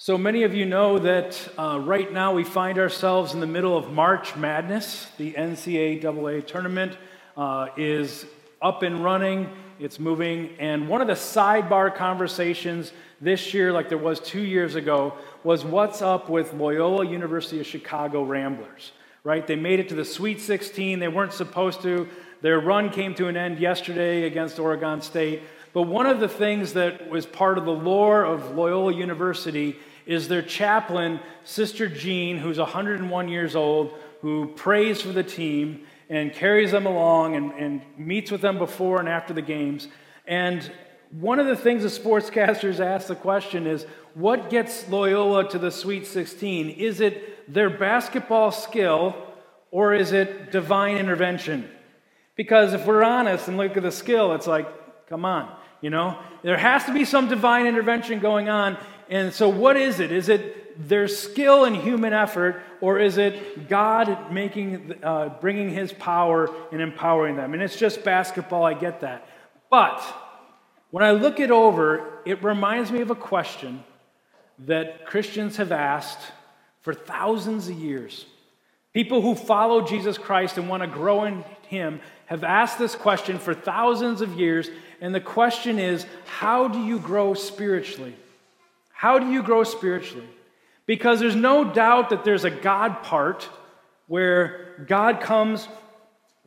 So many of you know that uh, right now we find ourselves in the middle of March Madness. The NCAA tournament uh, is up and running, it's moving. And one of the sidebar conversations this year, like there was two years ago, was what's up with Loyola University of Chicago Ramblers, right? They made it to the Sweet 16, they weren't supposed to. Their run came to an end yesterday against Oregon State. But one of the things that was part of the lore of Loyola University is their chaplain, Sister Jean, who's 101 years old, who prays for the team and carries them along and, and meets with them before and after the games. And one of the things the sportscasters ask the question is what gets Loyola to the Sweet 16? Is it their basketball skill or is it divine intervention? Because if we're honest and look at the skill, it's like, come on, you know? There has to be some divine intervention going on. And so, what is it? Is it their skill and human effort, or is it God making, uh, bringing His power and empowering them? And it's just basketball, I get that. But when I look it over, it reminds me of a question that Christians have asked for thousands of years. People who follow Jesus Christ and want to grow in Him have asked this question for thousands of years. And the question is how do you grow spiritually? How do you grow spiritually? Because there's no doubt that there's a God part where God comes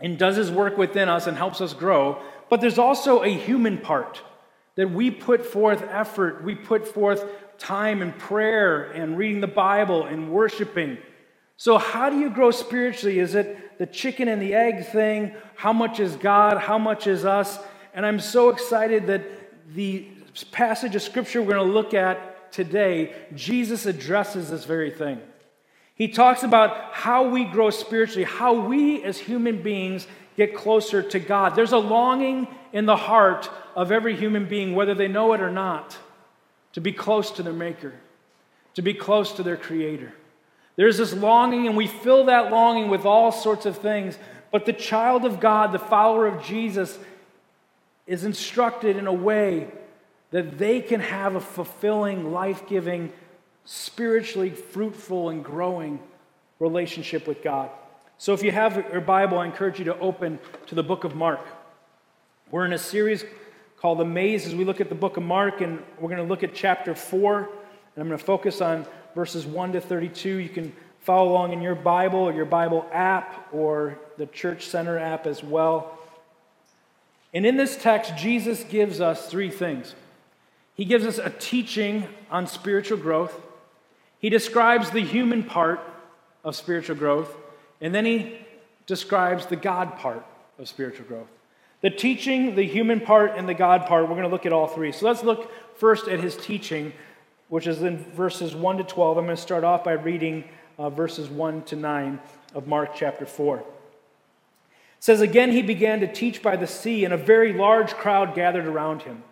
and does his work within us and helps us grow, but there's also a human part that we put forth effort, we put forth time and prayer and reading the Bible and worshiping. So, how do you grow spiritually? Is it the chicken and the egg thing? How much is God? How much is us? And I'm so excited that the passage of scripture we're going to look at today, Jesus addresses this very thing. He talks about how we grow spiritually, how we as human beings get closer to God. There's a longing in the heart of every human being, whether they know it or not, to be close to their Maker, to be close to their Creator. There's this longing, and we fill that longing with all sorts of things. But the child of God, the follower of Jesus, is instructed in a way that they can have a fulfilling, life giving, spiritually fruitful, and growing relationship with God. So, if you have your Bible, I encourage you to open to the book of Mark. We're in a series called The Maze as we look at the book of Mark, and we're going to look at chapter 4, and I'm going to focus on verses 1 to 32. You can follow along in your Bible or your Bible app or the Church Center app as well. And in this text, Jesus gives us three things. He gives us a teaching on spiritual growth. He describes the human part of spiritual growth, and then he describes the God part of spiritual growth. The teaching, the human part, and the God part, we're going to look at all three. So let's look first at his teaching, which is in verses 1 to 12. I'm going to start off by reading uh, verses 1 to 9 of Mark chapter 4. It says, Again, he began to teach by the sea, and a very large crowd gathered around him.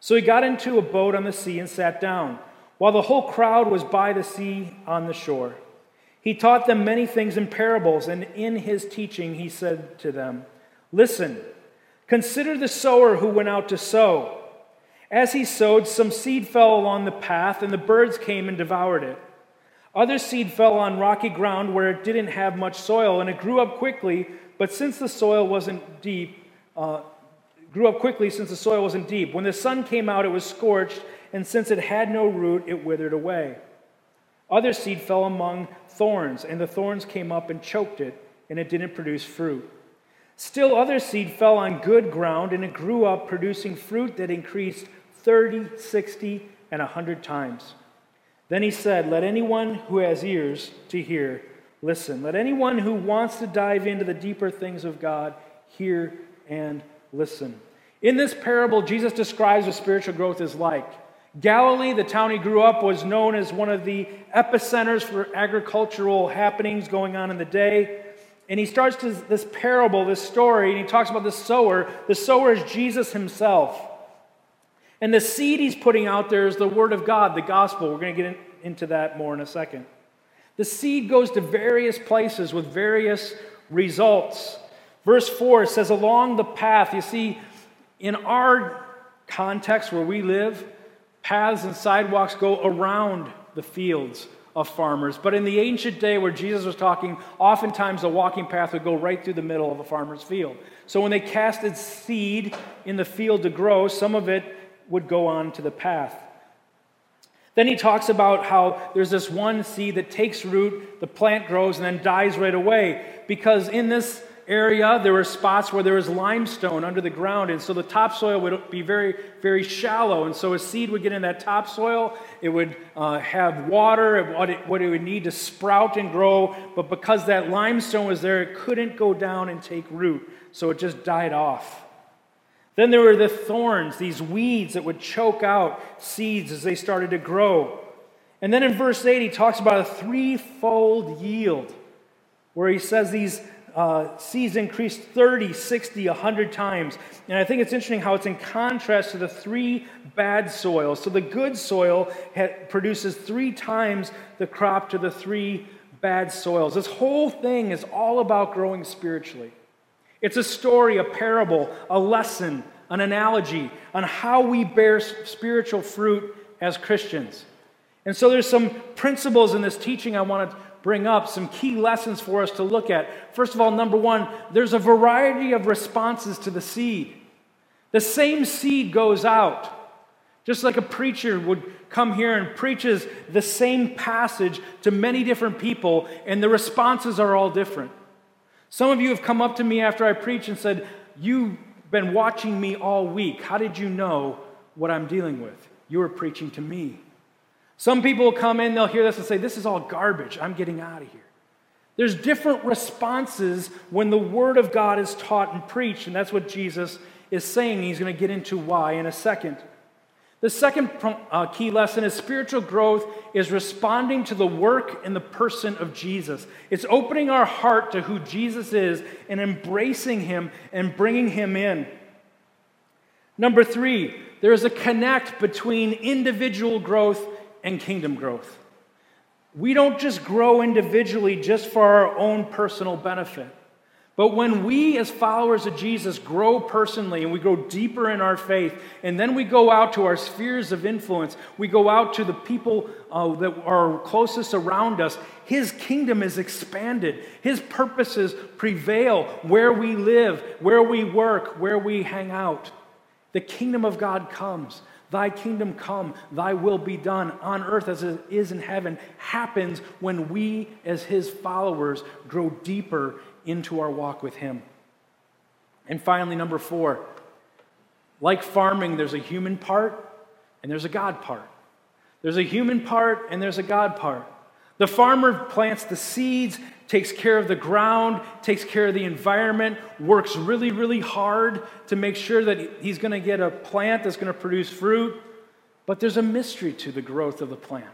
So he got into a boat on the sea and sat down, while the whole crowd was by the sea on the shore. He taught them many things in parables, and in his teaching he said to them, Listen, consider the sower who went out to sow. As he sowed, some seed fell along the path, and the birds came and devoured it. Other seed fell on rocky ground where it didn't have much soil, and it grew up quickly, but since the soil wasn't deep, uh, grew up quickly since the soil wasn't deep. When the sun came out, it was scorched, and since it had no root, it withered away. Other seed fell among thorns, and the thorns came up and choked it, and it didn't produce fruit. Still, other seed fell on good ground, and it grew up, producing fruit that increased 30, 60, and a 100 times. Then he said, Let anyone who has ears to hear listen. Let anyone who wants to dive into the deeper things of God hear and listen. In this parable, Jesus describes what spiritual growth is like. Galilee, the town he grew up, was known as one of the epicenters for agricultural happenings going on in the day. And he starts this parable, this story, and he talks about the sower. The sower is Jesus himself. And the seed he's putting out there is the word of God, the gospel. We're going to get into that more in a second. The seed goes to various places with various results. Verse 4 says, Along the path, you see, in our context where we live, Paths and sidewalks go around the fields of farmers. But in the ancient day where Jesus was talking, oftentimes a walking path would go right through the middle of a farmer's field. So when they casted seed in the field to grow, some of it would go on to the path. Then he talks about how there's this one seed that takes root, the plant grows, and then dies right away. Because in this area, there were spots where there was limestone under the ground, and so the topsoil would be very, very shallow. And so a seed would get in that topsoil, it would uh, have water, what it, what it would need to sprout and grow, but because that limestone was there, it couldn't go down and take root, so it just died off. Then there were the thorns, these weeds that would choke out seeds as they started to grow. And then in verse 8, he talks about a threefold yield, where he says these uh, seeds increase 30, 60, 100 times. And I think it's interesting how it's in contrast to the three bad soils. So the good soil produces three times the crop to the three bad soils. This whole thing is all about growing spiritually. It's a story, a parable, a lesson, an analogy on how we bear spiritual fruit as Christians. And so there's some principles in this teaching I want to bring up, some key lessons for us to look at. First of all, number one, there's a variety of responses to the seed. The same seed goes out. Just like a preacher would come here and preaches the same passage to many different people, and the responses are all different. Some of you have come up to me after I preach and said, You've been watching me all week. How did you know what I'm dealing with? You were preaching to me. Some people will come in, they'll hear this and say, This is all garbage. I'm getting out of here. There's different responses when the Word of God is taught and preached, and that's what Jesus is saying. He's going to get into why in a second. The second uh, key lesson is spiritual growth is responding to the work and the person of Jesus. It's opening our heart to who Jesus is and embracing him and bringing him in. Number three, there is a connect between individual growth and kingdom growth. We don't just grow individually just for our own personal benefit. But when we, as followers of Jesus, grow personally and we grow deeper in our faith, and then we go out to our spheres of influence, we go out to the people uh, that are closest around us, His kingdom is expanded. His purposes prevail where we live, where we work, where we hang out. The kingdom of God comes. Thy kingdom come, thy will be done on earth as it is in heaven, happens when we, as his followers, grow deeper into our walk with Him. And finally, number four, like farming, there's a human part and there's a God part. There's a human part and there's a God part. The farmer plants the seeds, takes care of the ground, takes care of the environment, works really, really hard to make sure that he's going to get a plant that's going to produce fruit. But there's a mystery to the growth of the plant.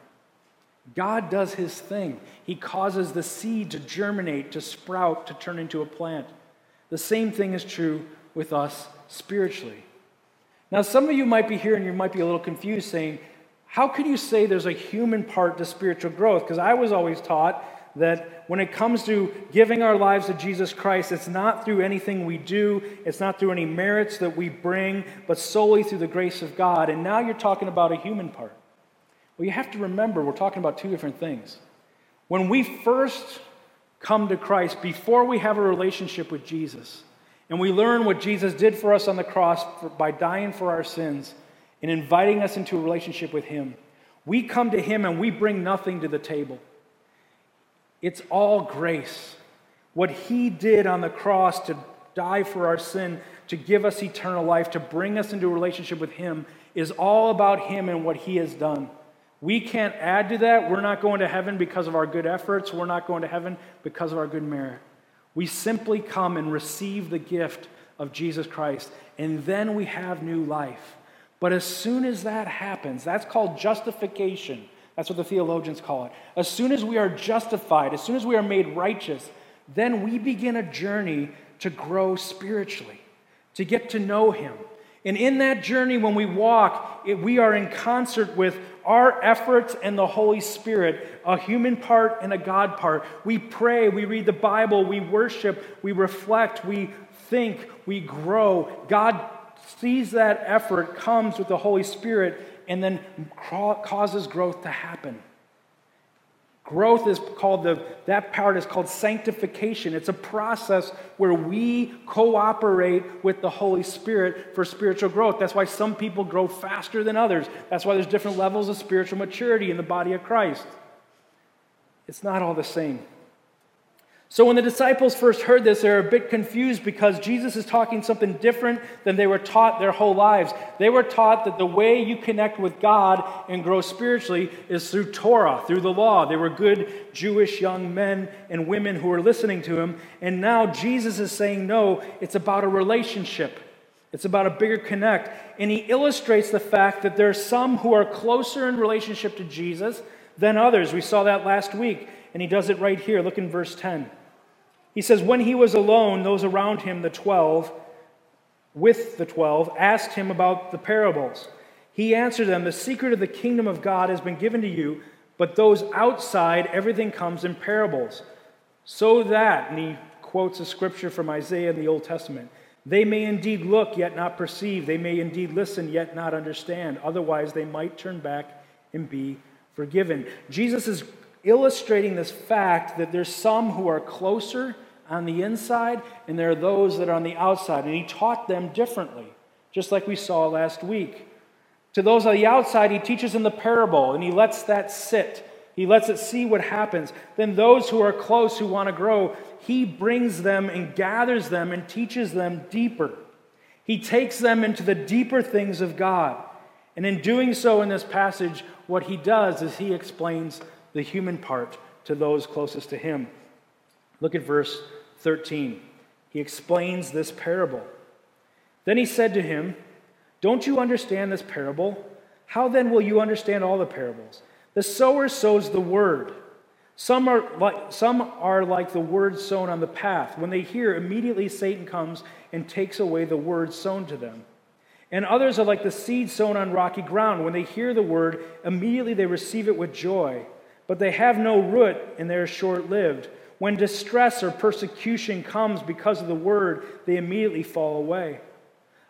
God does his thing. He causes the seed to germinate, to sprout, to turn into a plant. The same thing is true with us spiritually. Now, some of you might be here and you might be a little confused saying, How can you say there's a human part to spiritual growth? Because I was always taught that when it comes to giving our lives to Jesus Christ, it's not through anything we do, it's not through any merits that we bring, but solely through the grace of God. And now you're talking about a human part. Well, you have to remember we're talking about two different things. When we first come to Christ, before we have a relationship with Jesus, and we learn what Jesus did for us on the cross by dying for our sins and inviting us into a relationship with Him, we come to Him and we bring nothing to the table. It's all grace. What He did on the cross to die for our sin, to give us eternal life, to bring us into a relationship with Him, is all about Him and what He has done. We can't add to that. We're not going to heaven because of our good efforts. We're not going to heaven because of our good merit. We simply come and receive the gift of Jesus Christ, and then we have new life. But as soon as that happens, that's called justification. That's what the theologians call it. As soon as we are justified, as soon as we are made righteous, then we begin a journey to grow spiritually, to get to know Him. And in that journey, when we walk, we are in concert with our efforts and the Holy Spirit, a human part and a God part. We pray, we read the Bible, we worship, we reflect, we think, we grow. God sees that effort, comes with the Holy Spirit, and then causes growth to happen. Growth is called the, that part is called sanctification. It's a process where we cooperate with the Holy Spirit for spiritual growth. That's why some people grow faster than others. That's why there's different levels of spiritual maturity in the body of Christ. It's not all the same. So when the disciples first heard this, they were a bit confused because Jesus is talking something different than they were taught their whole lives. They were taught that the way you connect with God and grow spiritually is through Torah, through the law. They were good Jewish young men and women who were listening to him. And now Jesus is saying, no, it's about a relationship. It's about a bigger connect. And he illustrates the fact that there are some who are closer in relationship to Jesus than others. We saw that last week. And he does it right here. Look in verse 10. He says, When he was alone, those around him, the twelve, with the twelve, asked him about the parables. He answered them, The secret of the kingdom of God has been given to you, but those outside, everything comes in parables. So that, and he quotes a scripture from Isaiah in the Old Testament, they may indeed look, yet not perceive. They may indeed listen, yet not understand. Otherwise, they might turn back and be forgiven. Jesus is illustrating this fact that there's some who are closer on the inside and there are those that are on the outside. And he taught them differently, just like we saw last week. To those on the outside, he teaches in the parable and he lets that sit. He lets it see what happens. Then those who are close, who want to grow, he brings them and gathers them and teaches them deeper. He takes them into the deeper things of God. And in doing so in this passage, what he does is he explains the human part to those closest to him. Look at verse 13. He explains this parable. Then he said to him, Don't you understand this parable? How then will you understand all the parables? The sower sows the word. Some are, like, some are like the word sown on the path. When they hear, immediately Satan comes and takes away the word sown to them. And others are like the seed sown on rocky ground. When they hear the word, immediately they receive it with joy but they have no root and they're short lived. When distress or persecution comes because of the word, they immediately fall away.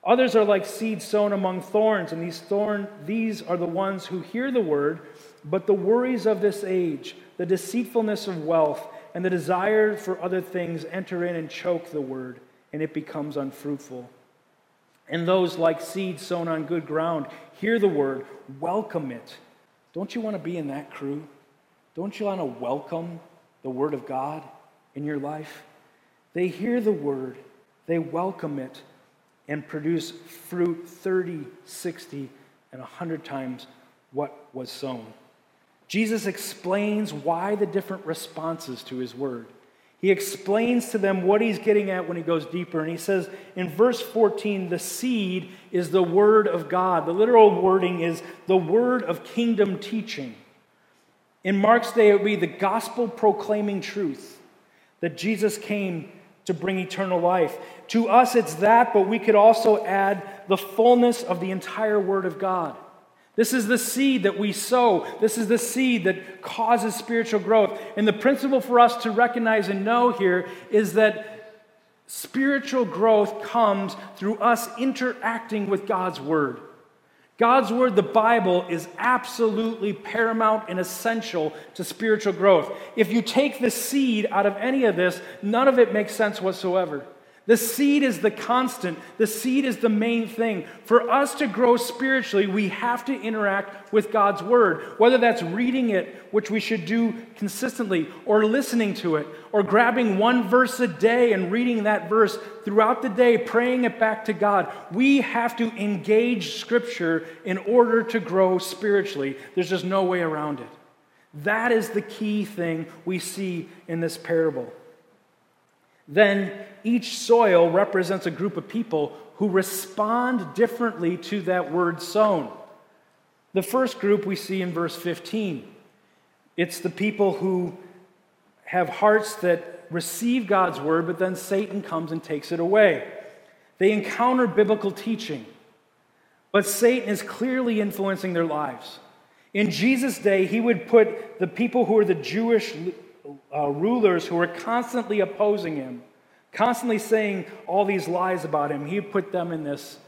Others are like seed sown among thorns, and these, thorn, these are the ones who hear the word, but the worries of this age, the deceitfulness of wealth, and the desire for other things enter in and choke the word, and it becomes unfruitful. And those like seed sown on good ground hear the word, welcome it. Don't you want to be in that crew? Don't you want to welcome the Word of God in your life? They hear the Word, they welcome it, and produce fruit 30, 60, and 100 times what was sown. Jesus explains why the different responses to his word. He explains to them what he's getting at when he goes deeper. And he says in verse 14, the seed is the word of God. The literal wording is the word of kingdom teaching. In Mark's day, it would be the gospel proclaiming truth that Jesus came to bring eternal life. To us, it's that, but we could also add the fullness of the entire Word of God. This is the seed that we sow. This is the seed that causes spiritual growth. And the principle for us to recognize and know here is that spiritual growth comes through us interacting with God's Word. God's word, the Bible, is absolutely paramount and essential to spiritual growth. If you take the seed out of any of this, none of it makes sense whatsoever. The seed is the constant, the seed is the main thing. For us to grow spiritually, we have to interact with God's word, whether that's reading it, which we should do consistently, or listening to it, or grabbing one verse a day and reading that verse throughout the day, praying it back to God. We have to engage Scripture in order to grow spiritually. There's just no way around it. That is the key thing we see in this parable. Then each soil represents a group of people who respond differently to that word sown. The first group we see in verse 15 it's the people who have hearts that receive God's word, but then Satan comes and takes it away. They encounter biblical teaching, but Satan is clearly influencing their lives. In Jesus' day, he would put the people who are the Jewish uh, rulers who were constantly opposing him, constantly saying all these lies about him, he put them in this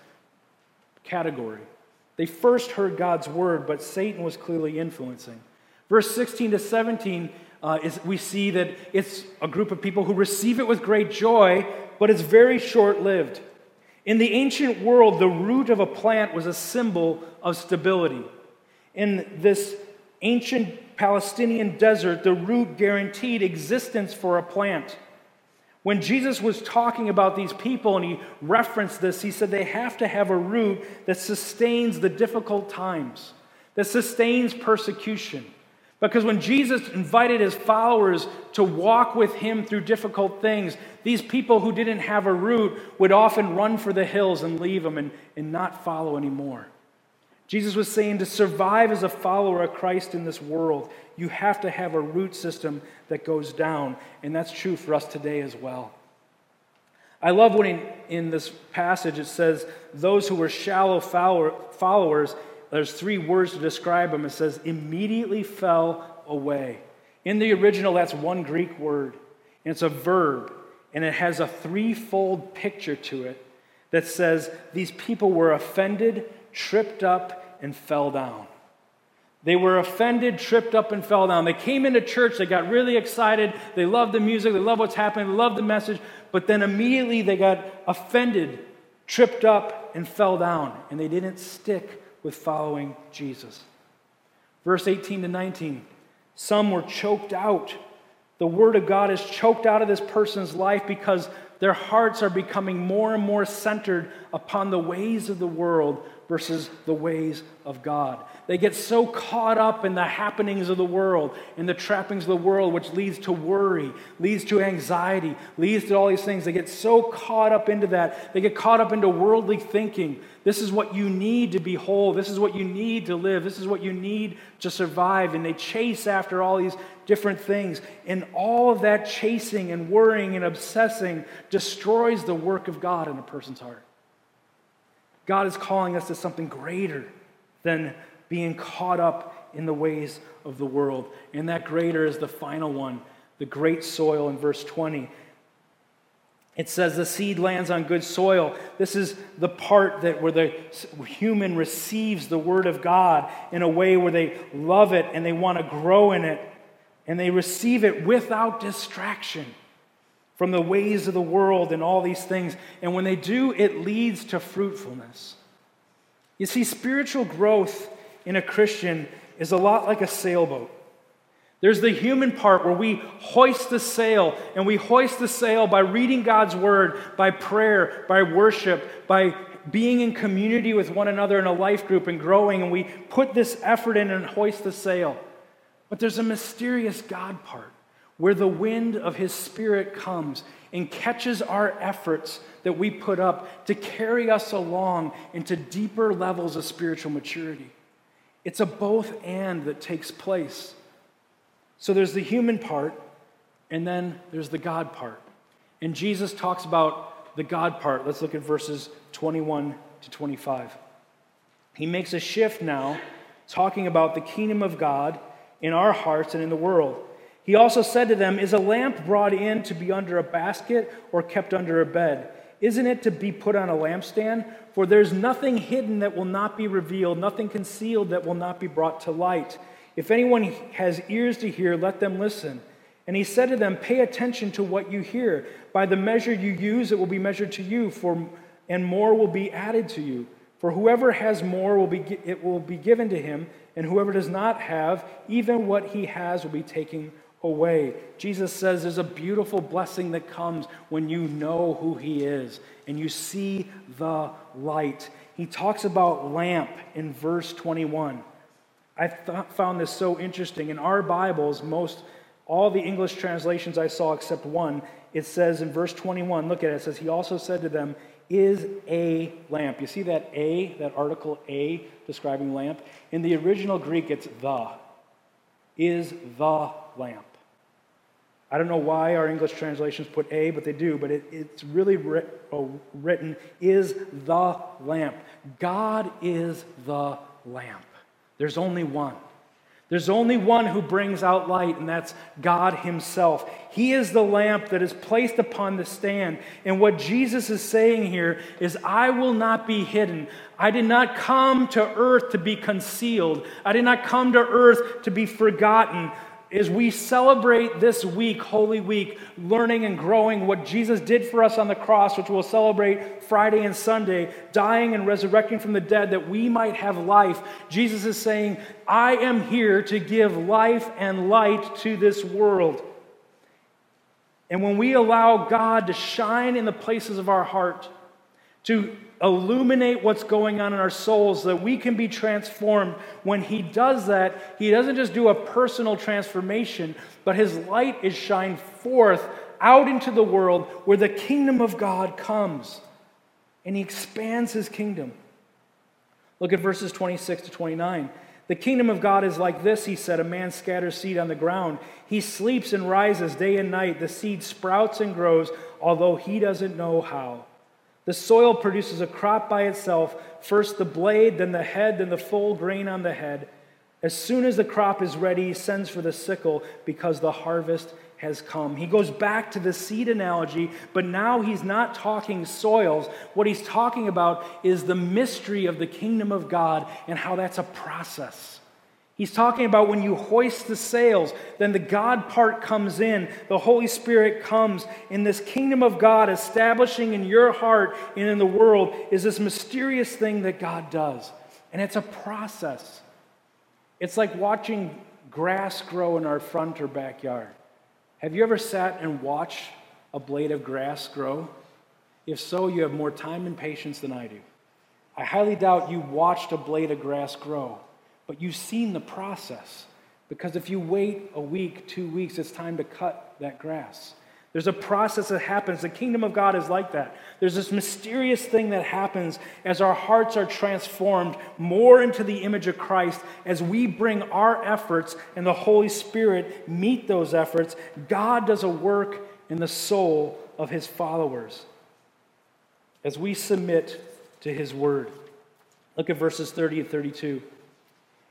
category. They first heard God's word, but Satan was clearly influencing. Verse 16 to 17 uh, is we see that it's a group of people who receive it with great joy, but it's very short lived. In the ancient world, the root of a plant was a symbol of stability. In this ancient Palestinian desert, the root guaranteed existence for a plant. When Jesus was talking about these people and he referenced this, he said they have to have a root that sustains the difficult times, that sustains persecution. Because when Jesus invited his followers to walk with him through difficult things, these people who didn't have a root would often run for the hills and leave them and, and not follow anymore. Jesus was saying to survive as a follower of Christ in this world, you have to have a root system that goes down. And that's true for us today as well. I love when in, in this passage it says, those who were shallow follower, followers, there's three words to describe them. It says, immediately fell away. In the original, that's one Greek word, and it's a verb, and it has a threefold picture to it that says these people were offended, tripped up, and fell down. They were offended, tripped up, and fell down. They came into church, they got really excited, they loved the music, they loved what's happening, they loved the message, but then immediately they got offended, tripped up, and fell down, and they didn't stick with following Jesus. Verse 18 to 19 some were choked out. The word of God is choked out of this person's life because their hearts are becoming more and more centered upon the ways of the world versus the ways of God. They get so caught up in the happenings of the world, in the trappings of the world, which leads to worry, leads to anxiety, leads to all these things. They get so caught up into that. They get caught up into worldly thinking. This is what you need to be whole. This is what you need to live. This is what you need to survive. And they chase after all these different things. And all of that chasing and worrying and obsessing destroys the work of God in a person's heart. God is calling us to something greater than being caught up in the ways of the world. And that greater is the final one, the great soil in verse 20. It says the seed lands on good soil. This is the part that where the human receives the word of God in a way where they love it and they want to grow in it and they receive it without distraction from the ways of the world and all these things. And when they do, it leads to fruitfulness. You see, spiritual growth in a Christian is a lot like a sailboat. There's the human part where we hoist the sail, and we hoist the sail by reading God's word, by prayer, by worship, by being in community with one another in a life group and growing, and we put this effort in and hoist the sail. But there's a mysterious God part where the wind of His Spirit comes and catches our efforts that we put up to carry us along into deeper levels of spiritual maturity. It's a both and that takes place. So there's the human part, and then there's the God part. And Jesus talks about the God part. Let's look at verses 21 to 25. He makes a shift now, talking about the kingdom of God in our hearts and in the world. He also said to them, Is a lamp brought in to be under a basket or kept under a bed? Isn't it to be put on a lampstand? For there's nothing hidden that will not be revealed, nothing concealed that will not be brought to light. If anyone has ears to hear, let them listen. And he said to them, Pay attention to what you hear. By the measure you use, it will be measured to you, for, and more will be added to you. For whoever has more will be, it will be given to him, and whoever does not have, even what he has will be taken away. Jesus says there's a beautiful blessing that comes when you know who He is and you see the light. He talks about lamp in verse 21. I th- found this so interesting. In our Bibles, most all the English translations I saw except one, it says in verse 21, look at it, it says, He also said to them, is a lamp. You see that a, that article a describing lamp? In the original Greek, it's the. Is the lamp. I don't know why our English translations put a, but they do, but it, it's really writ, oh, written is the lamp. God is the lamp. There's only one. There's only one who brings out light, and that's God Himself. He is the lamp that is placed upon the stand. And what Jesus is saying here is, I will not be hidden. I did not come to earth to be concealed, I did not come to earth to be forgotten as we celebrate this week, Holy Week, learning and growing what Jesus did for us on the cross, which we'll celebrate Friday and Sunday, dying and resurrecting from the dead that we might have life, Jesus is saying, I am here to give life and light to this world. And when we allow God to shine in the places of our heart, to illuminate what's going on in our souls so that we can be transformed. When He does that, He doesn't just do a personal transformation, but His light is shined forth out into the world where the kingdom of God comes and He expands His kingdom. Look at verses 26 to 29. The kingdom of God is like this, he said. A man scatters seed on the ground. He sleeps and rises day and night. The seed sprouts and grows, although he doesn't know how. The soil produces a crop by itself first the blade, then the head, then the full grain on the head. As soon as the crop is ready, he sends for the sickle because the harvest has come. He goes back to the seed analogy, but now he's not talking soils. What he's talking about is the mystery of the kingdom of God and how that's a process. He's talking about when you hoist the sails, then the God part comes in, the Holy Spirit comes, in this kingdom of God establishing in your heart and in the world is this mysterious thing that God does. And it's a process. It's like watching grass grow in our front or backyard. Have you ever sat and watched a blade of grass grow? If so, you have more time and patience than I do. I highly doubt you watched a blade of grass grow but you've seen the process. Because if you wait a week, two weeks, it's time to cut that grass. There's a process that happens. The kingdom of God is like that. There's this mysterious thing that happens as our hearts are transformed more into the image of Christ, as we bring our efforts and the Holy Spirit meet those efforts. God does a work in the soul of his followers as we submit to his word. Look at verses 30 and 32.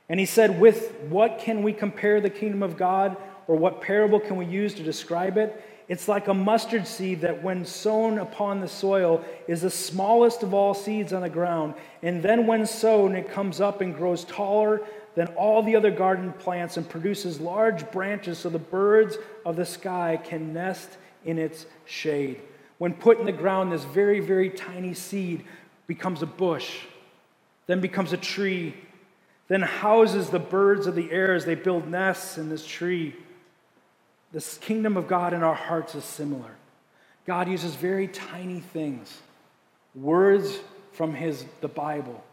And he said, With what can we compare the kingdom of God, or what parable can we use to describe it? It's like a mustard seed that, when sown upon the soil, is the smallest of all seeds on the ground. And then, when sown, it comes up and grows taller than all the other garden plants and produces large branches so the birds of the sky can nest in its shade. When put in the ground, this very, very tiny seed becomes a bush, then becomes a tree then houses the birds of the air as they build nests in this tree. This kingdom of God in our hearts is similar. God uses very tiny things, words from his, the Bible,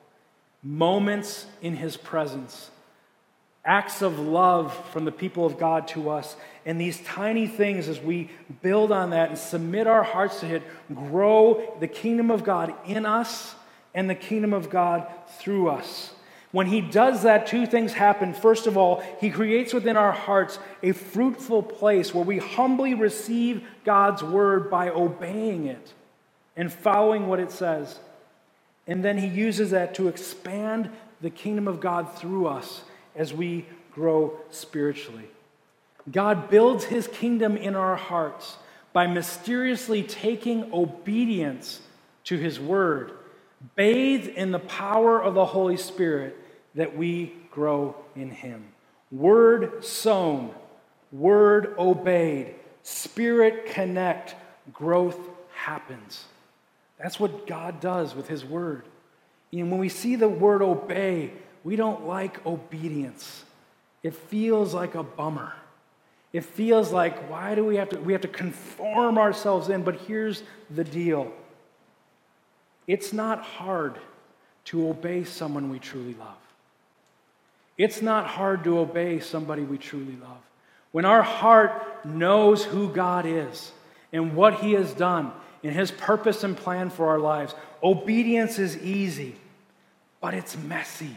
moments in his presence, acts of love from the people of God to us. And these tiny things, as we build on that and submit our hearts to it, grow the kingdom of God in us and the kingdom of God through us. When he does that, two things happen. First of all, he creates within our hearts a fruitful place where we humbly receive God's word by obeying it and following what it says. And then he uses that to expand the kingdom of God through us as we grow spiritually. God builds his kingdom in our hearts by mysteriously taking obedience to his word, bathed in the power of the Holy Spirit that we grow in Him. Word sown, word obeyed, spirit connect, growth happens. That's what God does with His word. And when we see the word obey, we don't like obedience. It feels like a bummer. It feels like, why do we have to? We have to conform ourselves in. But here's the deal it's not hard to obey someone we truly love. It's not hard to obey somebody we truly love. When our heart knows who God is and what He has done and His purpose and plan for our lives, obedience is easy, but it's messy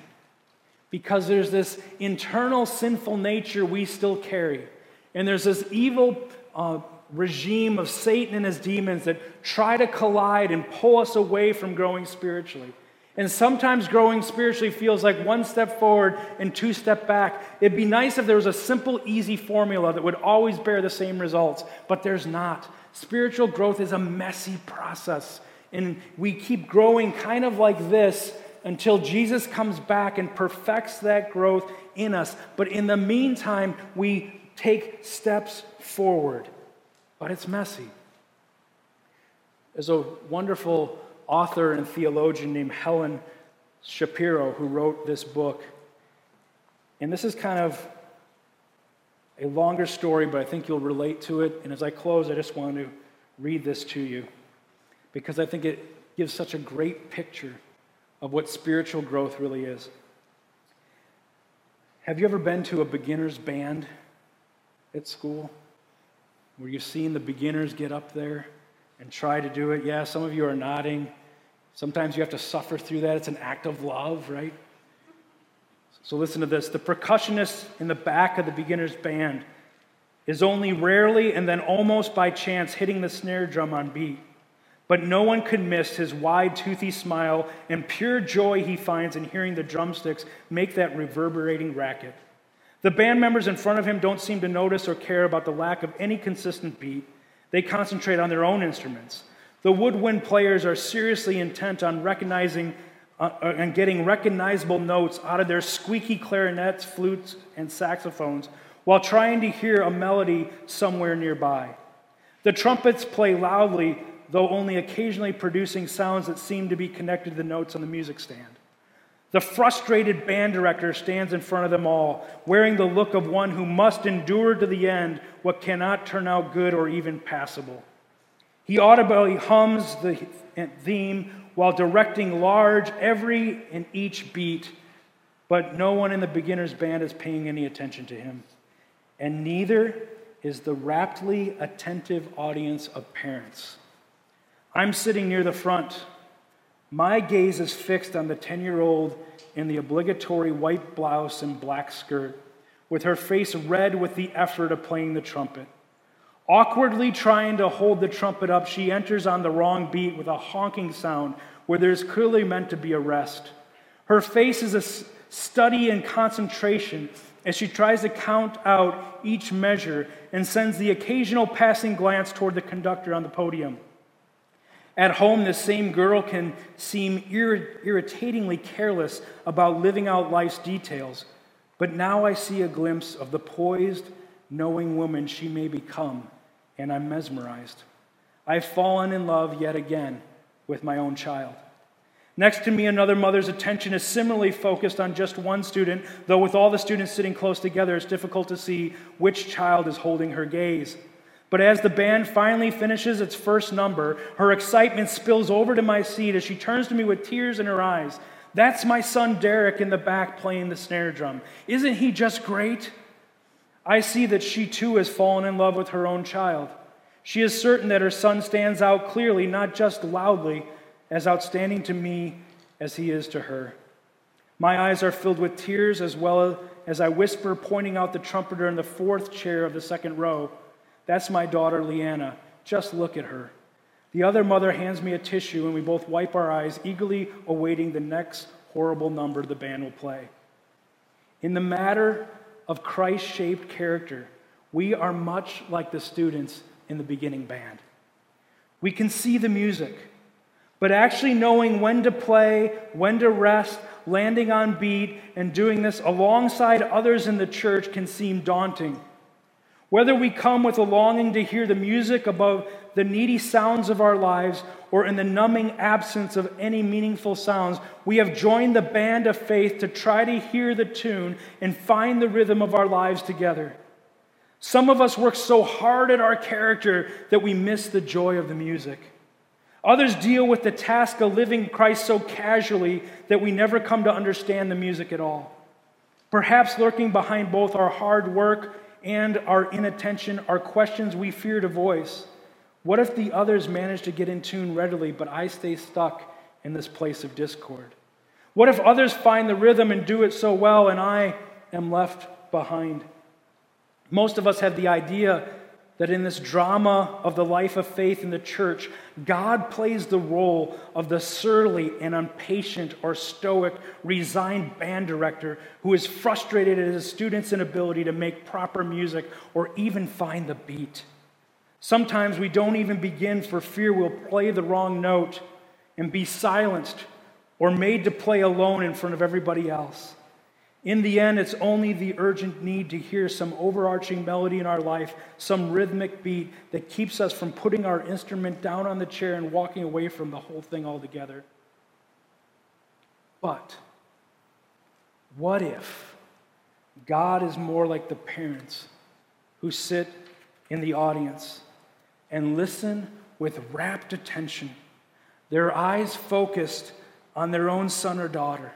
because there's this internal sinful nature we still carry. And there's this evil uh, regime of Satan and his demons that try to collide and pull us away from growing spiritually. And sometimes growing spiritually feels like one step forward and two step back. It'd be nice if there was a simple, easy formula that would always bear the same results, but there's not. Spiritual growth is a messy process, and we keep growing kind of like this until Jesus comes back and perfects that growth in us. But in the meantime, we take steps forward. But it's messy. There's a wonderful author and theologian named Helen Cepero who wrote this book. And this is kind of a longer story, but I think you'll relate to it. And as I close, I just want to read this to you because I think it gives such a great picture of what spiritual growth really is. Have you ever been to a beginner's band at school? Where you've seen the beginners get up there and try to do it? Yeah, some of you are nodding. Sometimes you have to suffer through that. It's an act of love, right? So listen to this. The percussionist in the back of the beginner's band is only rarely and then almost by chance hitting the snare drum on beat. But no one could miss his wide, toothy smile and pure joy he finds in hearing the drumsticks make that reverberating racket. The band members in front of him don't seem to notice or care about the lack of any consistent beat. They concentrate on their own instruments. The woodwind players are seriously intent on recognizing uh, and getting recognizable notes out of their squeaky clarinets, flutes, and saxophones while trying to hear a melody somewhere nearby. The trumpets play loudly, though only occasionally producing sounds that seem to be connected to the notes on the music stand. The frustrated band director stands in front of them all, wearing the look of one who must endure to the end what cannot turn out good or even passable. He audibly hums the theme while directing large every and each beat, but no one in the beginner's band is paying any attention to him. And neither is the raptly attentive audience of parents. I'm sitting near the front. My gaze is fixed on the 10 year old in the obligatory white blouse and black skirt, with her face red with the effort of playing the trumpet. Awkwardly trying to hold the trumpet up, she enters on the wrong beat with a honking sound where there's clearly meant to be a rest. Her face is a study in concentration as she tries to count out each measure and sends the occasional passing glance toward the conductor on the podium. At home, this same girl can seem irritatingly careless about living out life's details, but now I see a glimpse of the poised, knowing woman she may become and I'm mesmerized. I've fallen in love yet again with my own child. Next to me, another mother's attention is similarly focused on just one student, though with all the students sitting close together, it's difficult to see which child is holding her gaze. But as the band finally finishes its first number, her excitement spills over to my seat as she turns to me with tears in her eyes. That's my son Derek in the back playing the snare drum. Isn't he just great? I see that she too has fallen in love with her own child. She is certain that her son stands out clearly, not just loudly, as outstanding to me as he is to her. My eyes are filled with tears as well as I whisper, pointing out the trumpeter in the fourth chair of the second row. That's my daughter, Leanna. Just look at her. The other mother hands me a tissue, and we both wipe our eyes, eagerly awaiting the next horrible number the band will play. In the matter of Christ shaped character, we are much like the students in the beginning band. We can see the music, but actually knowing when to play, when to rest, landing on beat, and doing this alongside others in the church can seem daunting. Whether we come with a longing to hear the music above the needy sounds of our lives or in the numbing absence of any meaningful sounds, we have joined the band of faith to try to hear the tune and find the rhythm of our lives together. Some of us work so hard at our character that we miss the joy of the music. Others deal with the task of living Christ so casually that we never come to understand the music at all. Perhaps lurking behind both our hard work and our inattention are questions we fear to voice. What if the others manage to get in tune readily, but I stay stuck in this place of discord? What if others find the rhythm and do it so well, and I am left behind? Most of us have the idea that in this drama of the life of faith in the church, God plays the role of the surly and impatient or stoic, resigned band director who is frustrated at his students' inability to make proper music or even find the beat. Sometimes we don't even begin for fear we'll play the wrong note and be silenced or made to play alone in front of everybody else. In the end, it's only the urgent need to hear some overarching melody in our life, some rhythmic beat that keeps us from putting our instrument down on the chair and walking away from the whole thing altogether. But what if God is more like the parents who sit in the audience and listen with rapt attention, their eyes focused on their own son or daughter?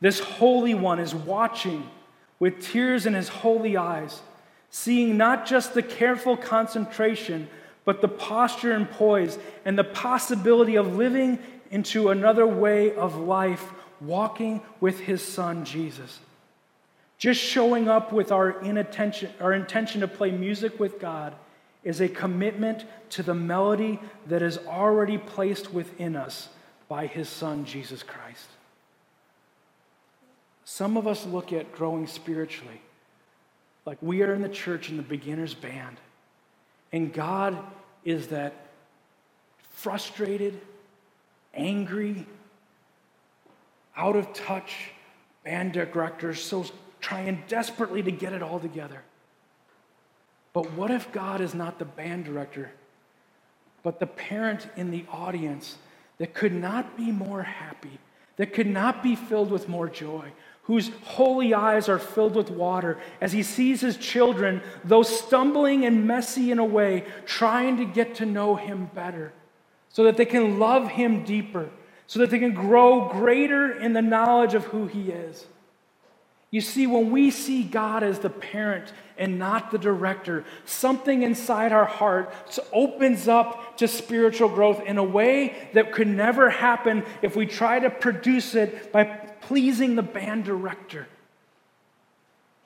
This Holy One is watching with tears in his holy eyes, seeing not just the careful concentration, but the posture and poise and the possibility of living into another way of life, walking with his Son, Jesus. Just showing up with our, inattention, our intention to play music with God is a commitment to the melody that is already placed within us by his Son, Jesus Christ. Some of us look at growing spiritually like we are in the church in the beginner's band, and God is that frustrated, angry, out of touch band director, so trying desperately to get it all together. But what if God is not the band director, but the parent in the audience that could not be more happy, that could not be filled with more joy, whose holy eyes are filled with water as he sees his children, though stumbling and messy in a way, trying to get to know him better so that they can love him deeper, so that they can grow greater in the knowledge of who he is. You see, when we see God as the parent and not the director, something inside our heart opens up to spiritual growth in a way that could never happen if we try to produce it by pleasing the band director.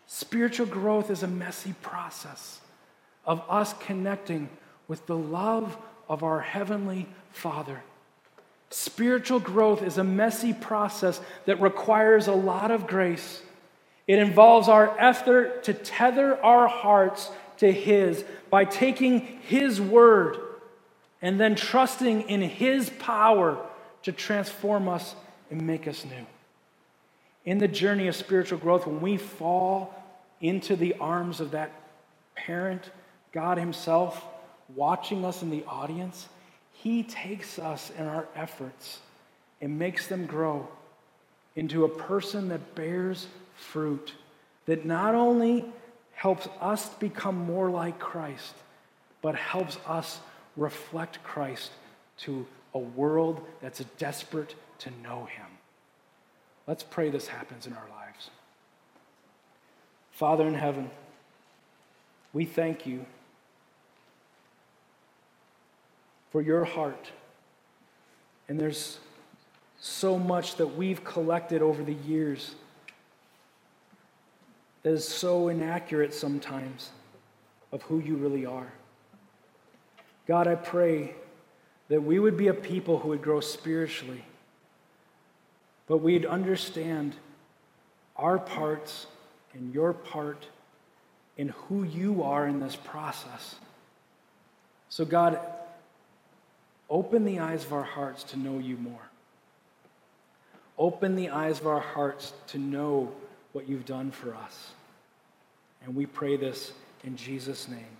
Spiritual growth is a messy process of us connecting with the love of our Heavenly Father. Spiritual growth is a messy process that requires a lot of grace. It involves our effort to tether our hearts to His by taking His word and then trusting in His power to transform us and make us new in the journey of spiritual growth, when we fall into the arms of that parent, God Himself, watching us in the audience, He takes us in our efforts and makes them grow into a person that bears fruit, that not only helps us become more like Christ, but helps us reflect Christ to a world that's desperate to know Him. Let's pray this happens in our lives. Father in heaven, we thank you for your heart. And there's so much that we've collected over the years that is so inaccurate sometimes of who you really are. God, I pray that we would be a people who would grow spiritually but we'd understand our parts and your part in who you are in this process. So, God, open the eyes of our hearts to know you more. Open the eyes of our hearts to know what you've done for us. And we pray this in Jesus' name.